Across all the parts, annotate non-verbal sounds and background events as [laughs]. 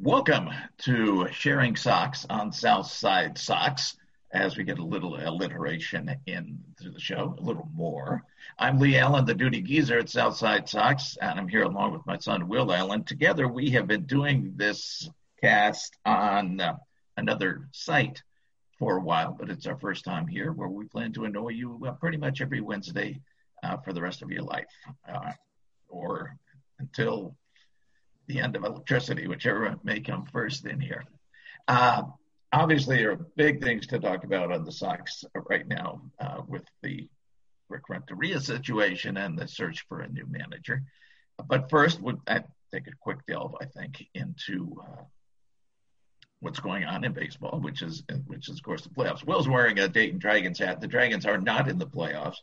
Welcome to Sharing Socks on Southside Socks. as we get a little alliteration into the show, a little more. I'm Lee Allen, the duty geezer at Southside Socks, and I'm here along with my son, Will Allen. Together, we have been doing this cast on uh, another site for a while, but it's our first time here where we plan to annoy you uh, pretty much every Wednesday uh, for the rest of your life uh, or until the end of electricity, whichever may come first in here. Uh, obviously, there are big things to talk about on the Sox right now uh, with the Rick Renteria situation and the search for a new manager. But first, would I take a quick delve, I think, into uh, what's going on in baseball, which is which is of course the playoffs. Will's wearing a Dayton Dragons hat. The Dragons are not in the playoffs.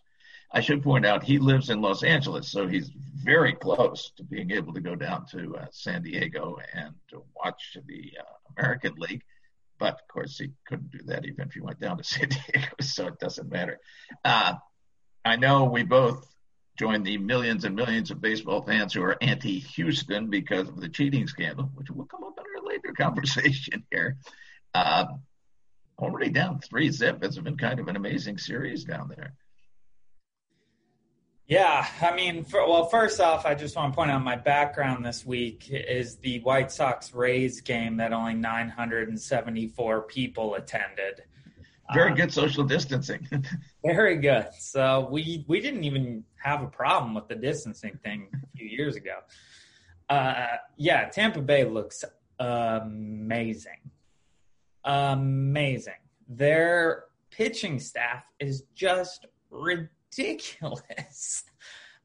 I should point out he lives in Los Angeles, so he's very close to being able to go down to uh, San Diego and to watch the uh, American League. But of course, he couldn't do that even if he went down to [laughs] San Diego, so it doesn't matter. Uh, I know we both joined the millions and millions of baseball fans who are anti-Houston because of the cheating scandal, which will come up in our later [laughs] conversation here. Uh, already down three zip. It's been kind of an amazing series down there. Yeah, I mean, for, well, first off, I just want to point out my background this week is the White Sox Rays game that only 974 people attended. Very um, good social distancing. [laughs] very good. So we we didn't even have a problem with the distancing thing a few years ago. Uh, yeah, Tampa Bay looks amazing, amazing. Their pitching staff is just ridiculous ridiculous.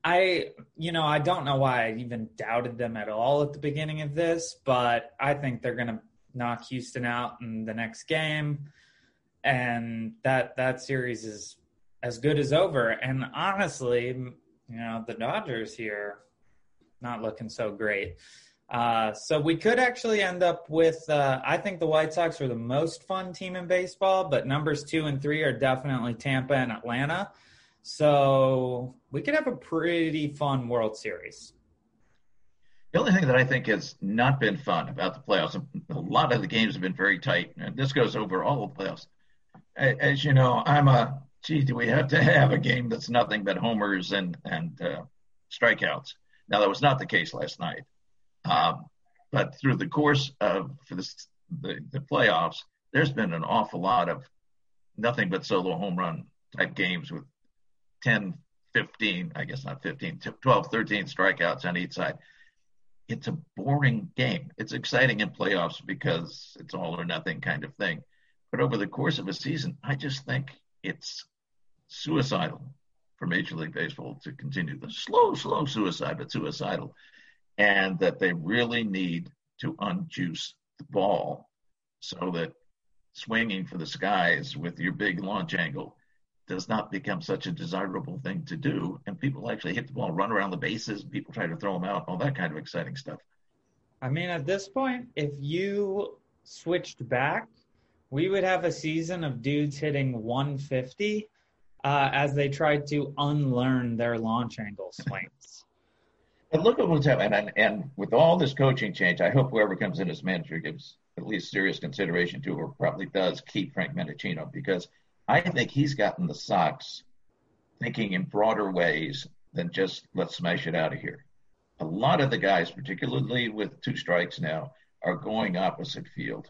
I, you know, I don't know why I even doubted them at all at the beginning of this, but I think they're going to knock Houston out in the next game, and that that series is as good as over. And honestly, you know, the Dodgers here not looking so great. Uh, so we could actually end up with. Uh, I think the White Sox are the most fun team in baseball, but numbers two and three are definitely Tampa and Atlanta. So we could have a pretty fun World Series. The only thing that I think has not been fun about the playoffs, a lot of the games have been very tight, and this goes over all the playoffs. As you know, I'm a gee, do we have to have a game that's nothing but homers and and uh, strikeouts? Now that was not the case last night, um, but through the course of this, the the playoffs, there's been an awful lot of nothing but solo home run type games with 10, 15, I guess not 15, 12, 13 strikeouts on each side. It's a boring game. It's exciting in playoffs because it's all or nothing kind of thing. But over the course of a season, I just think it's suicidal for Major League Baseball to continue the slow, slow suicide, but suicidal. And that they really need to unjuice the ball so that swinging for the skies with your big launch angle does not become such a desirable thing to do. And people actually hit the ball, run around the bases, people try to throw them out, all that kind of exciting stuff. I mean, at this point, if you switched back, we would have a season of dudes hitting 150 uh, as they tried to unlearn their launch angle swings. [laughs] and look at what's happening. And, and with all this coaching change, I hope whoever comes in as manager gives at least serious consideration to, or probably does, keep Frank Menechino because – I think he's gotten the Sox thinking in broader ways than just let's smash it out of here. A lot of the guys, particularly with two strikes now, are going opposite field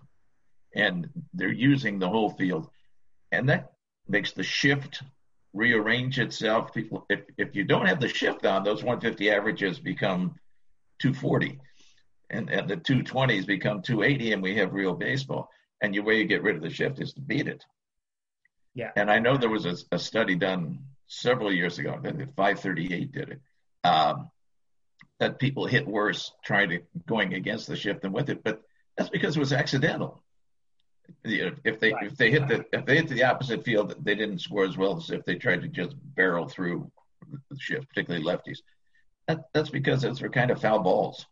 and they're using the whole field. And that makes the shift rearrange itself. People, if, if you don't have the shift on, those 150 averages become 240 and, and the 220s become 280 and we have real baseball. And your way you get rid of the shift is to beat it. Yeah. And I know there was a, a study done several years ago, I think 538 did it, um, that people hit worse trying to going against the shift than with it. But that's because it was accidental. If they right. if they hit the if they hit the opposite field, they didn't score as well as if they tried to just barrel through the shift, particularly lefties. That, that's because those are kind of foul balls.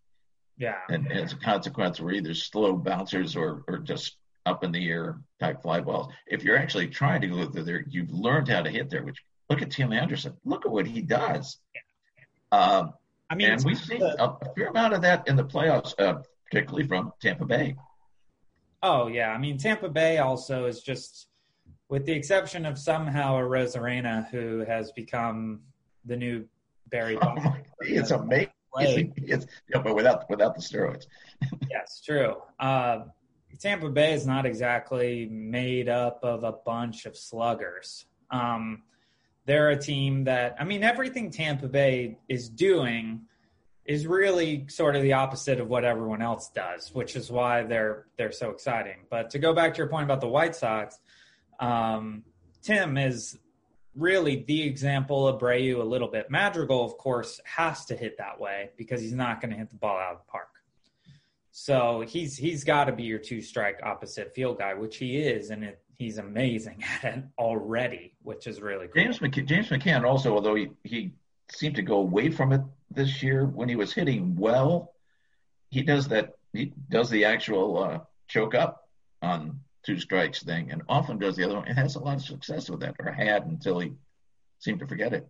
Yeah. And, and as a consequence, we're either slow bouncers or or just up in the air type fly balls. If you're actually trying to go through there, you've learned how to hit there. Which look at Tim Anderson. Look at what he does. Um, I mean, and we see a, a, fair amount of that in the playoffs. Uh, particularly from Tampa Bay. Oh yeah, I mean Tampa Bay also is just, with the exception of somehow Arozarena, who has become the new Barry. [laughs] Oh my, it's amazing. [laughs] It's, yeah, but without without the steroids. yes, true. Uh, Tampa Bay is not exactly made up of a bunch of sluggers. Um, they're a team that, I mean, everything Tampa Bay is doing is really sort of the opposite of what everyone else does, which is why they're they're so exciting. But to go back to your point about the White Sox, um, Tim is really the example of Abreu a little bit. Madrigal, of course, has to hit that way because he's not going to hit the ball out of the park. So he's he's got to be your two strike opposite field guy, which he is, and it, he's amazing [laughs] at it already, which is really cool. James McC- James McCann also, although he, he seemed to go away from it this year when he was hitting well, he does that. He does the actual uh, choke up on two strikes thing, and often does the other one. And has a lot of success with that, or had until he seemed to forget it.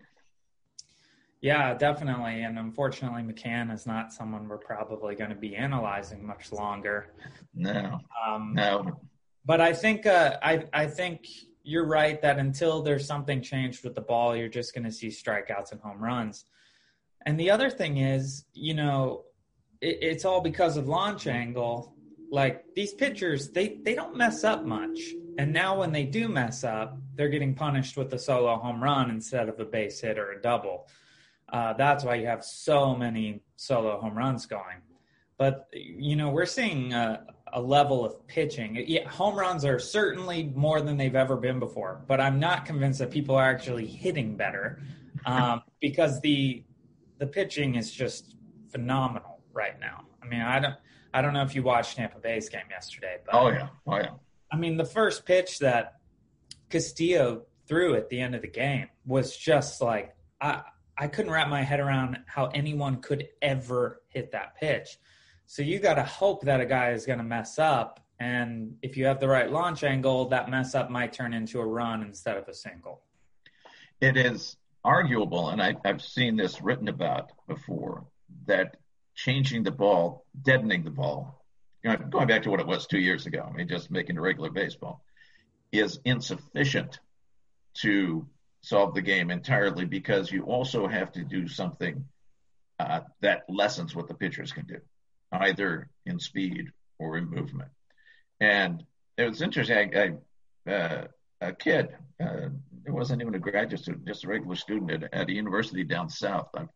Yeah, definitely. And unfortunately, McCann is not someone we're probably going to be analyzing much longer. No. Um, no. But I think uh, I I think you're right that until there's something changed with the ball, you're just going to see strikeouts and home runs. And the other thing is, you know, it, it's all because of launch angle. Like these pitchers, they they don't mess up much. And now when they do mess up, they're getting punished with a solo home run instead of a base hit or a double. Uh, that's why you have so many solo home runs going. But you know, we're seeing a, a level of pitching. Yeah, home runs are certainly more than they've ever been before. But I'm not convinced that people are actually hitting better um, [laughs] because the the pitching is just phenomenal right now. I mean, I don't I don't know if you watched Tampa Bay's game yesterday, but oh yeah, oh yeah. I mean, the first pitch that Castillo threw at the end of the game was just like I I couldn't wrap my head around how anyone could ever hit that pitch. So you got to hope that a guy is going to mess up. And if you have the right launch angle, that mess up might turn into a run instead of a single. It is arguable, and I, have seen this written about before, that changing the ball, deadening the ball, you know, going back to what it was two years ago, I mean, just making regular baseball, is insufficient to solve the game entirely because you also have to do something uh, that lessens what the pitchers can do, either in speed or in movement. And it was interesting. I, I uh, a kid, uh, it wasn't even a graduate student, just a regular student at, at a university down south. I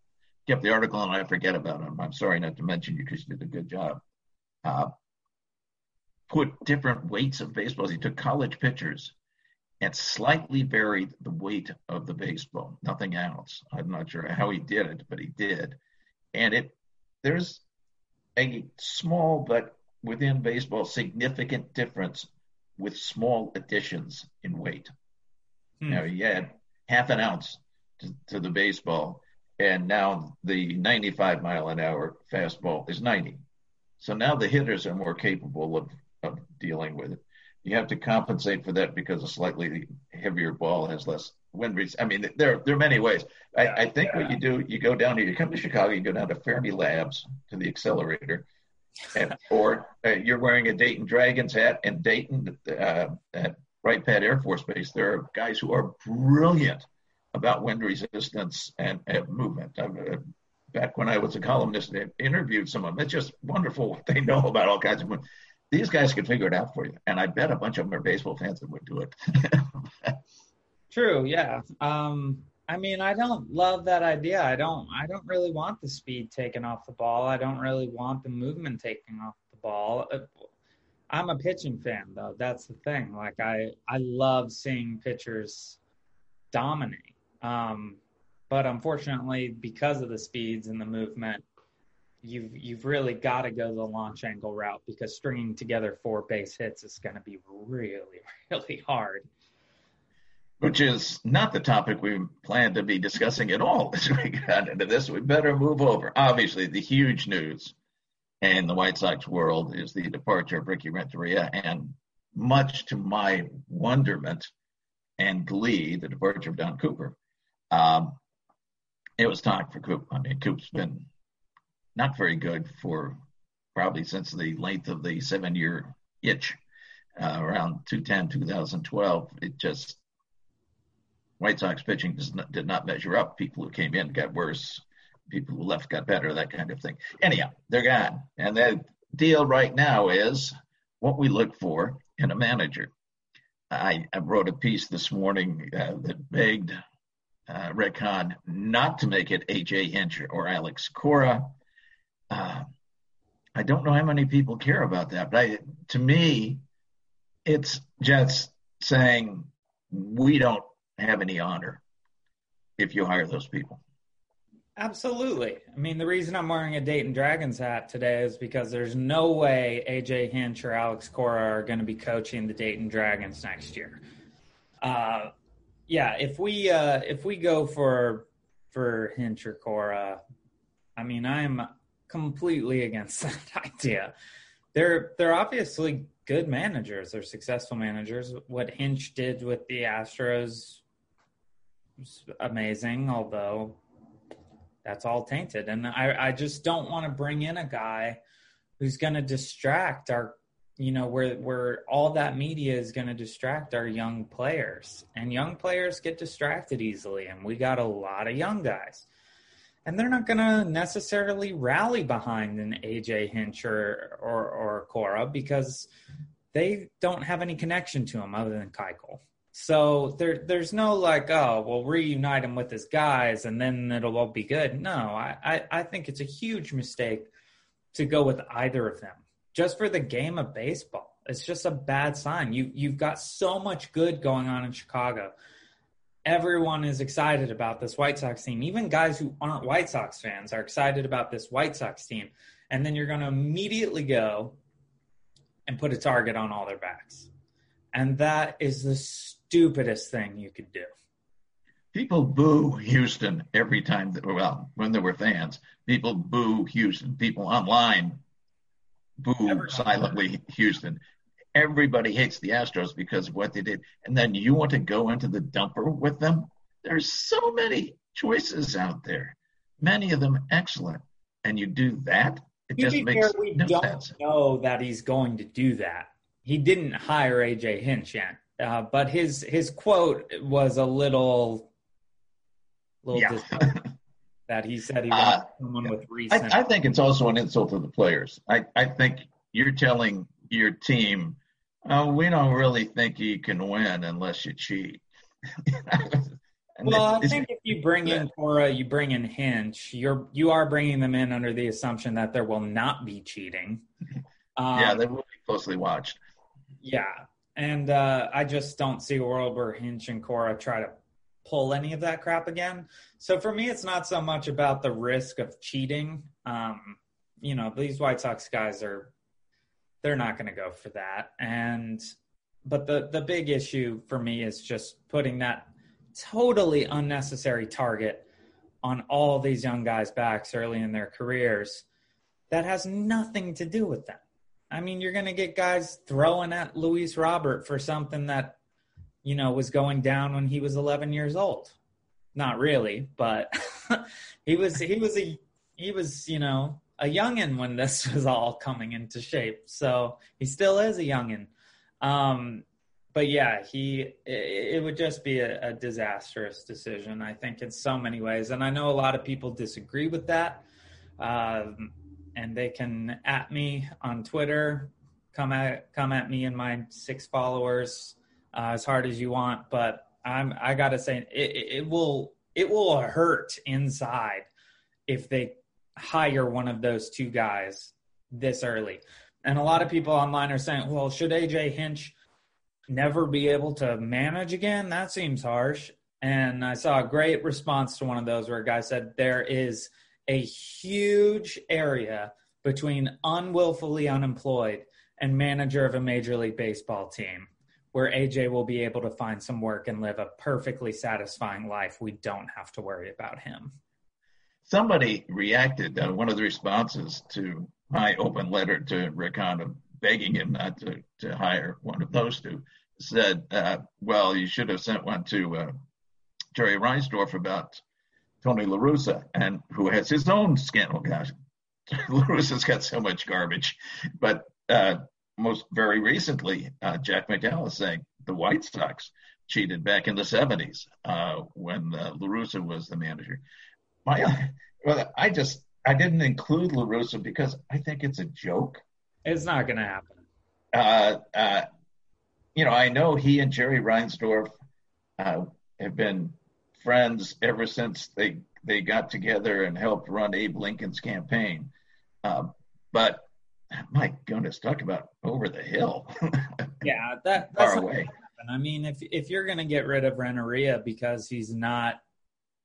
kept the article and I forget about him. I'm sorry not to mention you because you did a good job. Uh, put different weights of baseballs. He took college pitchers and slightly varied the weight of the baseball, nothing else. I'm not sure how he did it, but he did. And it there's a small but within baseball significant difference with small additions in weight. Hmm. Now you add half an ounce to, to the baseball, and now the 95 mile an hour fastball is 90. So now the hitters are more capable of, of dealing with it you have to compensate for that because a slightly heavier ball has less wind reach. I mean, there there are many ways. I, I think yeah. what you do, you go down here, you come to Chicago, you go down to Fermi Labs to the accelerator, and, or uh, you're wearing a Dayton Dragons hat, and Dayton uh, at Wright Pat Air Force Base, there are guys who are brilliant about wind resistance and, and movement. Uh, back when I was a columnist, I interviewed someone. It's just wonderful what they know about all kinds of wind these guys could figure it out for you. And I bet a bunch of them are baseball fans that would do it. [laughs] True. Yeah. Um, I mean, I don't love that idea. I don't. I don't really want the speed taken off the ball. I don't really want the movement taken off the ball. Uh, I'm a pitching fan, though. That's the thing. Like, I I love seeing pitchers dominate. Um, but unfortunately, because of the speeds and the movement, you've you've really got to go the launch angle route because stringing together four base hits is going to be really [laughs] really hard. Which is not the topic we planned to be discussing at all [laughs] as we got into this. We better move over. Obviously, the huge news in the White Sox world is the departure of Ricky Renteria, and much to my wonderment and glee, the departure of Don Cooper. Um, it was time for Coop. I mean, Coop's been not very good for probably since the length of the seven year itch uh, around 2010, 2012. It just, White Sox pitching not, did not measure up. People who came in got worse. People who left got better, that kind of thing. Anyhow, they're gone. And the deal right now is what we look for in a manager. I, I wrote a piece this morning uh, that begged uh, Rick Hahn not to make it AJ Hinch or Alex Cora. Uh, I don't know how many people care about that, but I, to me, it's just saying we don't have any honor if you hire those people. Absolutely. I mean, the reason I'm wearing a Dayton Dragons hat today is because there's no way AJ Hinch or Alex Cora are going to be coaching the Dayton Dragons next year. Uh, yeah, if we uh, if we go for for Hinch or Cora, I mean, I'm completely against [laughs] that idea. They're they're obviously good managers. They're successful managers. What Hinch did with the Astros was amazing, although that's all tainted. And I, I just don't want to bring in a guy who's going to distract our, you know, where where all that media is going to distract our young players, and young players get distracted easily, and we got a lot of young guys. And they're not going to necessarily rally behind an AJ Hinch or, or, or Cora because they don't have any connection to him other than Keuchel. So there, there's no like, oh, we'll reunite him with his guys and then it'll all be good. No, I, I, I think it's a huge mistake to go with either of them just for the game of baseball. It's just a bad sign. You, you've got so much good going on in Chicago. Everyone is excited about this White Sox team. Even guys who aren't White Sox fans are excited about this White Sox team. And then you're going to immediately go and put a target on all their backs. And that is the stupidest thing you could do. People boo Houston every time that, well, when there were fans, people boo Houston. People online boo Everyone silently Houston. Everybody hates the Astros because of what they did. And then you want to go into the dumper with them? There's so many choices out there, many of them excellent. And you do that? It just makes we no don't sense. know that he's going to do that. He didn't hire AJ Hinch yet. Uh, but his his quote was a little, little yeah. [laughs] that he said he wanted uh, someone with recent. I, I, think it's also an insult to the players. I, I think you're telling your team, oh, we don't really think you can win unless you cheat. [laughs] well, I think if you bring in Cora, you bring in Hinch, you're you are bringing them in under the assumption that there will not be cheating. Um, [laughs] yeah, they will be closely watched. Yeah, and uh, I just don't see a world where Hinch and Cora try to pull any of that crap again. So for me, it's not so much about the risk of cheating. Um, you know, these White Sox guys are they're not going to go for that. And but the the big issue for me is just putting that totally unnecessary target on all these young guys' backs early in their careers that has nothing to do with them. I mean, you're going to get guys throwing at Luis Robert for something that, you know, was going down when he was 11 years old. Not really, but [laughs] he was he was a he was you know a youngin when this [laughs] was all coming into shape. So he still is a youngin. Um, but yeah, he it, it would just be a, a, disastrous decision. I think in so many ways, and I know a lot of people disagree with that. Um, and they can at me on Twitter. Come at come at me and my six followers uh, as hard as you want, but I'm I gotta say it, it will it will hurt inside if they hire one of those two guys this early. And a lot of people online are saying, well, should AJ Hinch never be able to manage again? That seems harsh. And I saw a great response to one of those where a guy said, there is a huge area between unwillfully unemployed and manager of a major league baseball team where AJ will be able to find some work and live a perfectly satisfying life. We don't have to worry about him. Somebody reacted, uh, one of the responses to my open letter to Rick begging him not to, to hire one of those two said, uh, well, you should have sent one to uh, Jerry Reinsdorf about Tony La Russa, and who has his own scandal. Gosh, [laughs] LaRussa's got so much garbage. But uh, most very recently, uh, Jack McDowell is saying the White Sox cheated back in the 70s uh, when uh, LaRussa was the manager. My, [laughs] well, I just, I didn't include LaRussa because I think it's a joke. It's not going to happen. Uh, uh, you know, I know he and Jerry Reinsdorf uh, have been friends ever since they they got together and helped run Abe Lincoln's campaign. Uh, but my goodness, talk about over the hill. [laughs] yeah, that that's far away. I mean, if if you're going to get rid of Renteria because he's not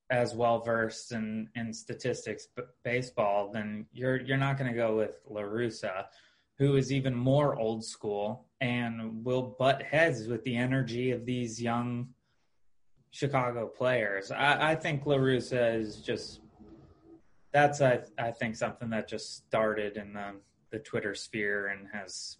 as well versed in in statistics b- baseball, then you're you're not going to go with LaRussa, who is even more old school and will butt heads with the energy of these young Chicago players. I, I think LaRussa is just that's I I think something that just started in the the Twitter sphere and has.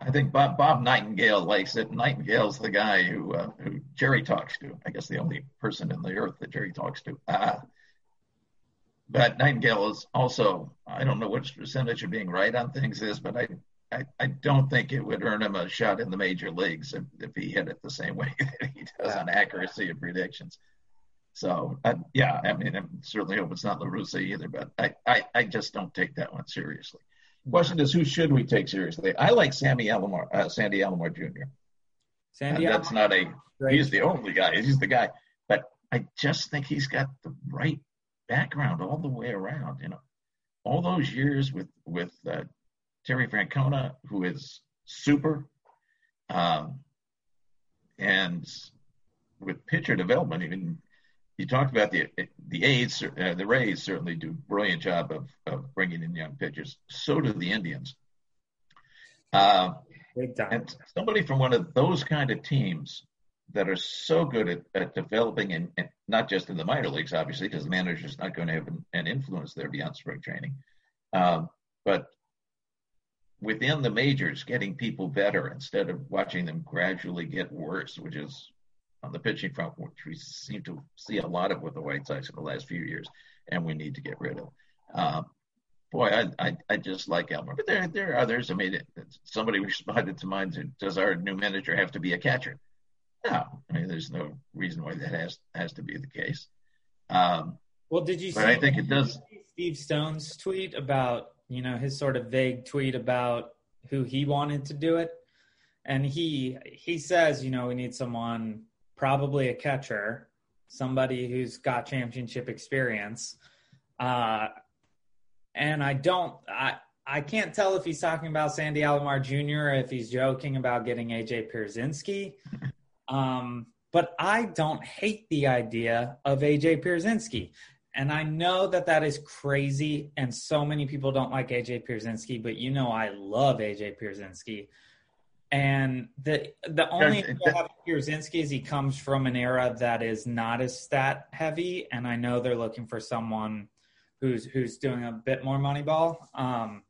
I think Bob Bob Nightingale likes it. Nightingale's the guy who uh, who Jerry talks to. I guess the only person in the earth that Jerry talks to. Uh, but Nightingale is also I don't know which percentage of being right on things is, but I I, I don't think it would earn him a shot in the major leagues if, if he hit it the same [laughs] way that he does on accuracy of predictions. So uh, yeah, I mean, I certainly hope it's not LaRussa either, but I, I, I, just don't take that one seriously. Question is, who should we take seriously? I like Sammy Alomar, uh, Sandy Alomar Jr. Sandy, uh, that's not a. Great. He's the only guy. He's the guy, but I just think he's got the right background all the way around. You know, all those years with with uh, Terry Francona, who is super, um, and with pitcher development, even you talked about the the A's, uh, the Rays certainly do a brilliant job of, of bringing in young pitchers. So do the Indians. Uh, and somebody from one of those kind of teams that are so good at, at developing, and, and, not just in the minor leagues, obviously, because the manager is not going to have an, an influence there beyond spring training, um, but within the majors, getting people better instead of watching them gradually get worse, which is on the pitching front, which we seem to see a lot of with the White Sox in the last few years, and we need to get rid of. Um, boy, I, I, I just like Alomar, but there there are others. I mean, somebody [laughs] responded to mine. Does our new manager have to be a catcher? No, I mean, there's no reason why that has has to be the case. Um, well, did you? But I think it does. Steve Stone's tweet about you know his sort of vague tweet about who he wanted to do it, and he he says you know we need someone probably a catcher, somebody who's got championship experience. Uh, and I don't, I, I can't tell if he's talking about Sandy Alomar Jr. or if he's joking about getting AJ Pierzynski. [laughs] Um, but I don't hate the idea of AJ Pierzynski. And I know that that is crazy, and so many people don't like AJ Pierzynski, but you know I love AJ Pierzynski. And the the only thing I have Pierzynski is he comes from an era that is not as stat heavy, and I know they're looking for someone who's who's doing a bit more money ball. Um,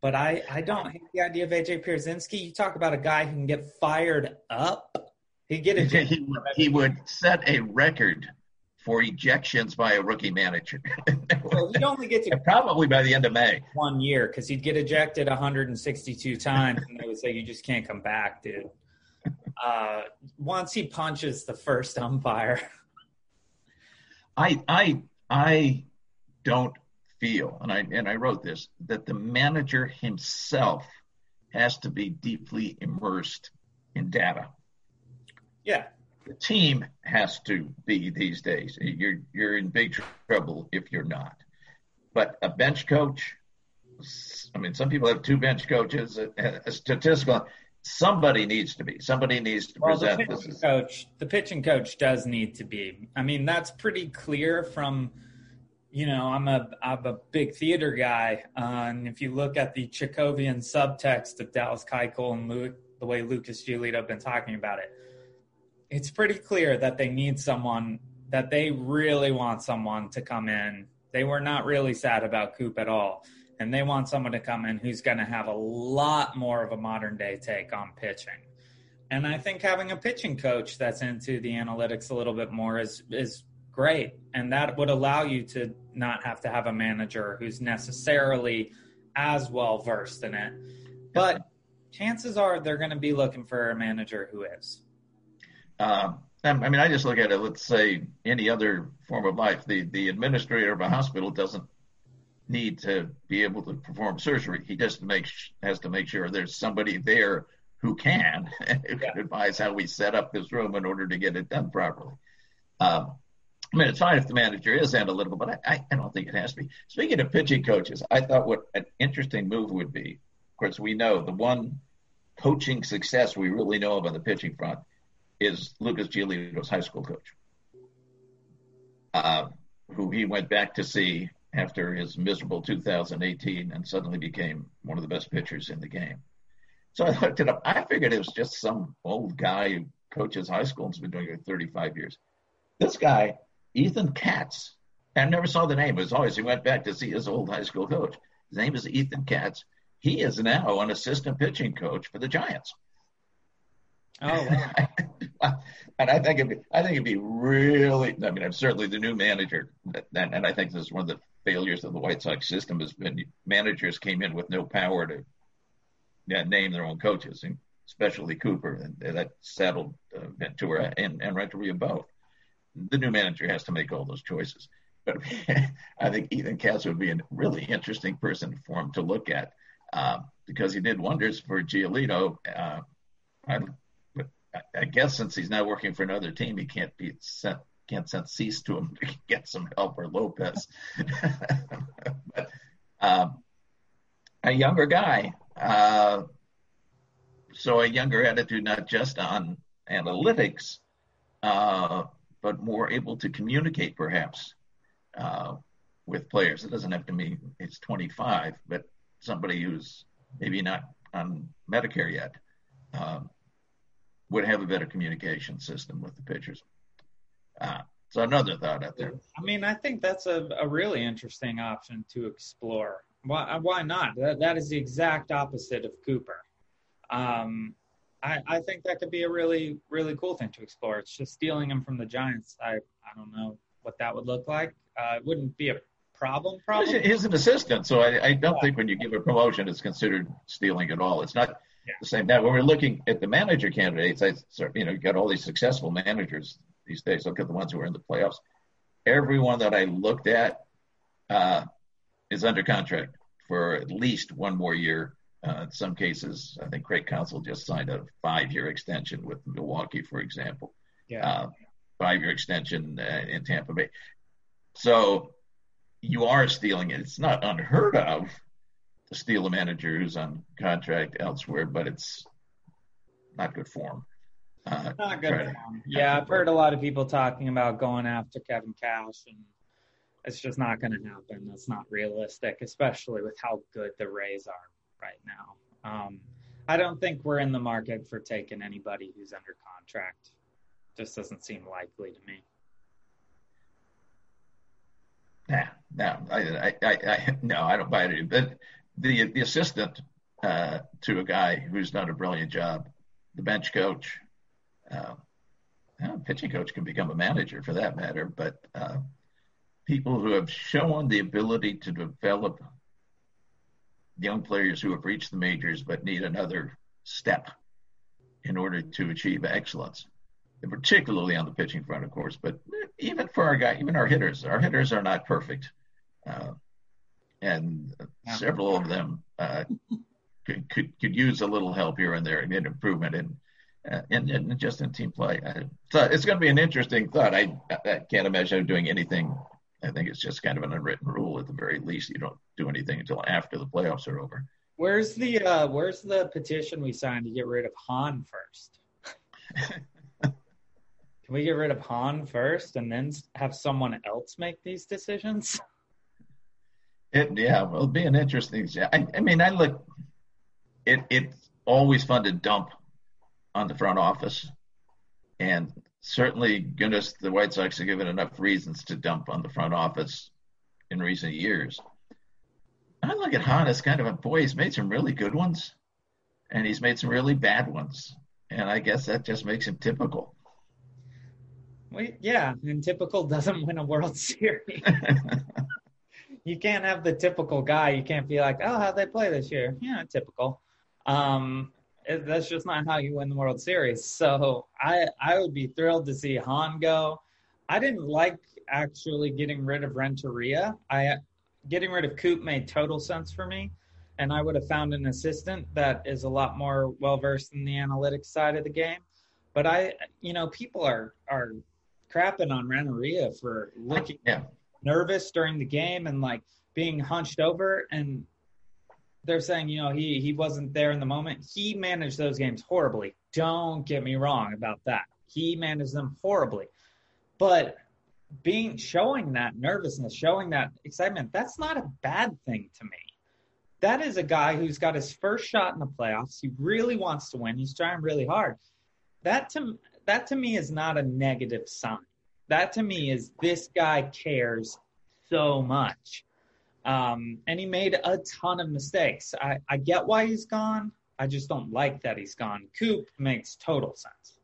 but I I don't hate the idea of AJ Pierzynski. You talk about a guy who can get fired up. He get a [laughs] he, he would set a record for ejections by a rookie manager. [laughs] well, he'd only get to probably by the end of May. One year because he'd get ejected 162 times, and they would say you just can't come back, dude. Uh, once he punches the first umpire. I I I don't feel, and I and I wrote this that the manager himself has to be deeply immersed in data. Yeah, the team has to be these days. You're you're in big trouble if you're not. But a bench coach, I mean, some people have two bench coaches. A, a statistical, somebody needs to be. Somebody needs to well, present the pitching coach. The pitching coach does need to be. I mean, that's pretty clear from. You know, I'm a I'm a big theater guy, uh, and if you look at the Chekhovian subtext of Dallas Keuchel and Luke, the way Lucas Giolito have been talking about it, it's pretty clear that they need someone that they really want someone to come in. They were not really sad about Coop at all. And they want someone to come in who's going to have a lot more of a modern day take on pitching. And I think having a pitching coach that's into the analytics a little bit more is is great. And that would allow you to not have to have a manager who's necessarily as well versed in it. But chances are they're going to be looking for a manager who is. Um, I mean, I just look at it. Let's say any other form of life, the the administrator of a hospital doesn't need to be able to perform surgery. He just makes has to make sure there's somebody there who can [laughs] who can advise how we set up this room in order to get it done properly. Um, I mean, it's fine if the manager is analytical, but I, I, don't think it has to be. Speaking of pitching coaches, I thought what an interesting move would be. Of course, we know the one coaching success we really know about the pitching front is Lucas Giolito's high school coach, uh, who he went back to see after his miserable 2018 and suddenly became one of the best pitchers in the game. So I looked it up. I figured it was just some old guy who coaches high school and has been doing it for 35 years. This guy Ethan Katz. I never saw the name. As always, he went back to see his old high school coach. His name is Ethan Katz. He is now an assistant pitching coach for the Giants. Oh, [laughs] wow. and I think it'd be, I think it'd be really. I mean, I'm certainly the new manager, and, and I think this is one of the failures of the White Sox system has been managers came in with no power to yeah, name their own coaches, especially Cooper, and that saddled uh, Ventura and, and Renteria both the new manager has to make all those choices. But [laughs] I think Ethan Katz would be a really interesting person for him to look at uh, because he did wonders for Giolito. Uh, I, I, guess since he's now working for another team, he can't be sent can't send Cease to him [laughs] to get some help or Lopez. [laughs] but um, a younger guy, uh, so a younger attitude, not just on analytics, uh, but more able to communicate perhaps uh, with players. It doesn't have to mean it's 25, but somebody who's maybe not on Medicare yet um, would have a better communication system with the pitchers. Uh, so another thought out there. I mean, I think that's a, a really interesting option to explore. Why, why not? That, that is the exact opposite of Cooper. Um, I, I think that could be a really, really cool thing to explore. It's just stealing him from the Giants. I, I don't know what that would look like. Uh, it wouldn't be a problem. Problem. He's an assistant, so I, I don't yeah. think when you give a promotion, it's considered stealing at all. It's not yeah. the same. Now, when we're looking at the manager candidates, I, you know, you got all these successful managers these days. Look at the ones who are in the playoffs. Everyone that I looked at uh, is under contract for at least one more year uh, in some cases, I think Craig Counsell just signed a five-year extension with Milwaukee, for example. Yeah. Uh, five-year extension uh, in Tampa Bay. So you are stealing it. It's not unheard of steal a manager who's on contract elsewhere, but it's not good form. Uh, not good form. Yeah, I've heard a lot of people talking about going after Kevin Cash, and it's just not going to happen. That's not realistic, especially with how good the Rays are right now. Um, I don't think we're in the market for taking anybody who's under contract. Just doesn't seem likely to me. Nah, no, I, I, I, I no, I don't buy it. But the the assistant uh, to a guy who's done a brilliant job, the bench coach, uh, pitching coach can become a manager for that matter. But uh, people who have shown the ability to develop young players who have reached the majors but need another step in order to achieve excellence. Particularly on the pitching front, of course, but even for our guy, even our hitters, our hitters are not perfect, uh, and several of them uh, could, could, could use a little help here and there and an improvement in. Uh, and, and just in team play, so it's going to be an interesting thought. I, I can't imagine doing anything I think it's just kind of an unwritten rule at the very least. You don't do anything until after the playoffs are over. Where's the uh, Where's the petition we signed to get rid of Hahn first? [laughs] Can we get rid of Hahn first and then have someone else make these decisions? [laughs] It yeah, well, it'll be an interesting. I, I mean, I look. It it's always fun to dump on the front office, and certainly, goodness, the White Sox have given enough reasons to dump on the front office in recent years. I look at Hahn as kind of a boy. He's made some really good ones, and he's made some really bad ones, and I guess that just makes him typical. We, yeah, and typical doesn't win a World [laughs] Series. [laughs] you can't have the typical guy. You can't be like, oh, how'd they play this year? Yeah, typical. Um, it, that's just not how you win the World Series. So I I would be thrilled to see Hahn go. I didn't like actually getting rid of Renteria. I getting rid of Coop made total sense for me, and I would have found an assistant that is a lot more well versed in the analytics side of the game. But I, you know, people are are crapping on Renteria for looking yeah. Nervous during the game and like being hunched over and they're saying, you know, he he wasn't there in the moment. He managed those games horribly. Don't get me wrong about that. He managed them horribly. But being showing that nervousness, showing that excitement, that's not a bad thing to me. That is a guy who's got his first shot in the playoffs. He really wants to win. He's trying really hard. That to that to me is not a negative sign. That to me is this guy cares so much. Um, and he made a ton of mistakes. I, I get why he's gone. I just don't like that he's gone. Coop makes total sense.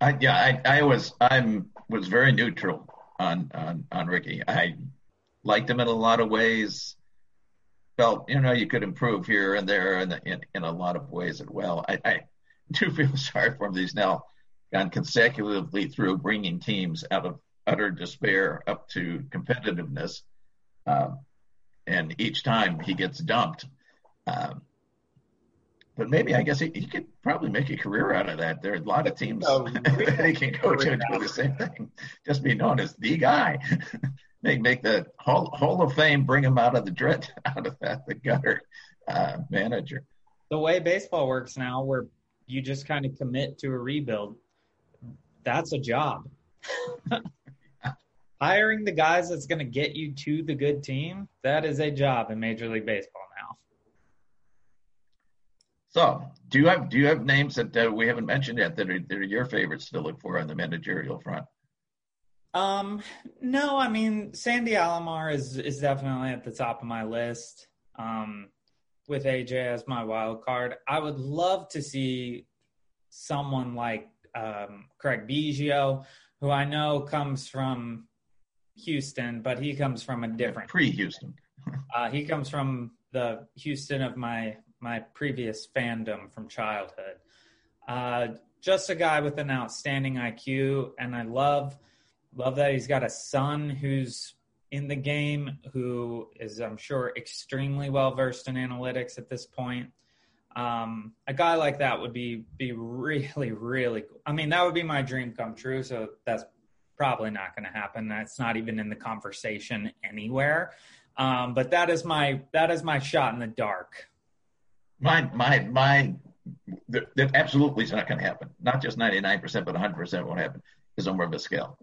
I, yeah, I, I was I'm was very neutral on, on on Ricky. I liked him in a lot of ways. Felt you know you could improve here and there and in, in a lot of ways as well. I, I do feel [laughs] sorry for him. He's now gone consecutively through bringing teams out of utter despair up to competitiveness. Um, and each time he gets dumped. Um, but maybe I guess he, he, could probably make a career out of that. There are a lot of teams oh, [laughs] that he can go to do the same thing. Just be known as the guy. [laughs] make make the Hall, Hall of Fame bring him out of the dread [laughs] out of that the gutter uh, manager. The way baseball works now, where you just kind of commit to a rebuild, that's a job. [laughs] hiring the guys that's going to get you to the good team, that is a job in Major League Baseball now. So, do you have do you have names that uh, we haven't mentioned yet that are, that are your favorites to look for on the managerial front? Um, no, I mean Sandy Alomar is is definitely at the top of my list. Um, with AJ as my wild card, I would love to see someone like um, Craig Biggio, who I know comes from Houston, but he comes from a different pre-Houston. [laughs] uh, he comes from the Houston of my my previous fandom from childhood. Uh, just a guy with an outstanding IQ, and I love love that he's got a son who's in the game who is, I'm sure, extremely well versed in analytics at this point. Um, a guy like that would be be really, really cool. I mean, that would be my dream come true. So that's probably not going to happen. That's not even in the conversation anywhere. Um, but that is my that is my shot in the dark. My my my that, that absolutely is not going to happen. Not just ninety nine percent, but one hundred percent won't happen. Is Omar Vizquel.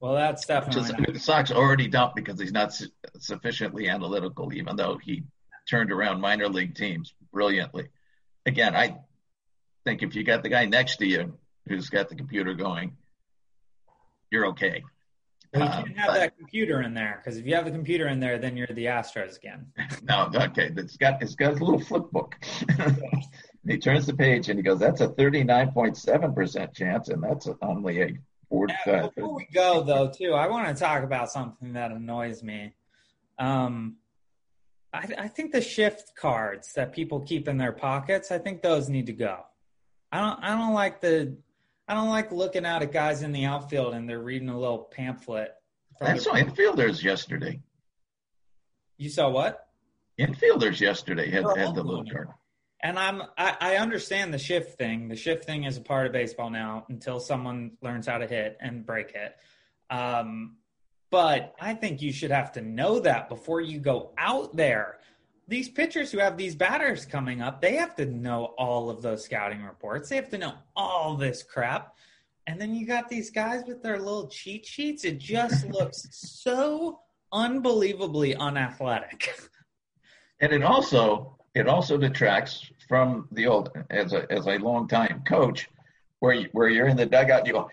Well, that's definitely just, the Sox already dumped because he's not su- sufficiently analytical, even though he turned around minor league teams brilliantly. Again, I think if you got the guy next to you who's got the computer going, you're okay. Well, you can't um, have but, that computer in there because if you have the computer in there, then you're the Astros again. [laughs] no, okay. It's got it's got a little flip book. [laughs] he turns the page and he goes, "That's a 39.7 percent chance, and that's only a 4 yeah, Before we go, though, too, I want to talk about something that annoys me. Um, I, I think the shift cards that people keep in their pockets, I think those need to go. I don't I don't like the I don't like looking out at guys in the outfield and they're reading a little pamphlet. I saw infielders yesterday. You saw what? Infielders yesterday had, had the little card. And I'm I, I understand the shift thing. The shift thing is a part of baseball now until someone learns how to hit and break it. Um, but I think you should have to know that before you go out there these pitchers who have these batters coming up, they have to know all of those scouting reports. They have to know all this crap. And then you got these guys with their little cheat sheets. It just [laughs] looks so unbelievably unathletic. And it also it also detracts from the old as a as a long time coach where you, where you're in the dugout, you go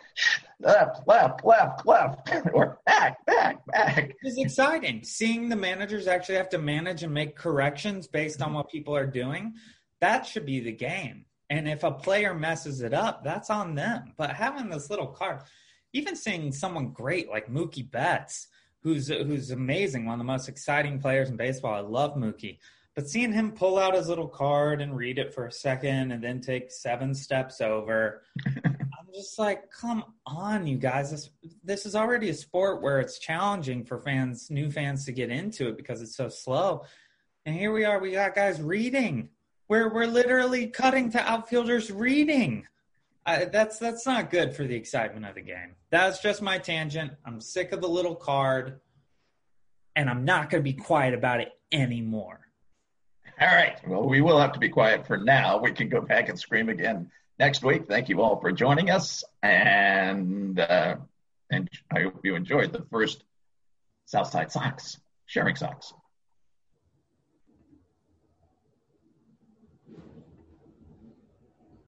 left, left, left, left, [laughs] or back, back, back. It's exciting seeing the managers actually have to manage and make corrections based on mm-hmm. what people are doing. That should be the game. And if a player messes it up, that's on them. But having this little card, even seeing someone great like Mookie Betts, who's who's amazing, one of the most exciting players in baseball. I love Mookie. But seeing him pull out his little card and read it for a second and then take seven steps over, [laughs] just like, come on, you guys. This this is already a sport where it's challenging for fans, new fans to get into it because it's so slow. And here we are, we got guys reading. We're we're literally cutting to outfielders reading. I, that's that's not good for the excitement of the game. That's just my tangent. I'm sick of the little card, and I'm not going to be quiet about it anymore. All right. Well, we will have to be quiet for now. We can go back and scream again next week. Thank you all for joining us, and uh, and I hope you enjoyed the first Southside Sox sharing Sox.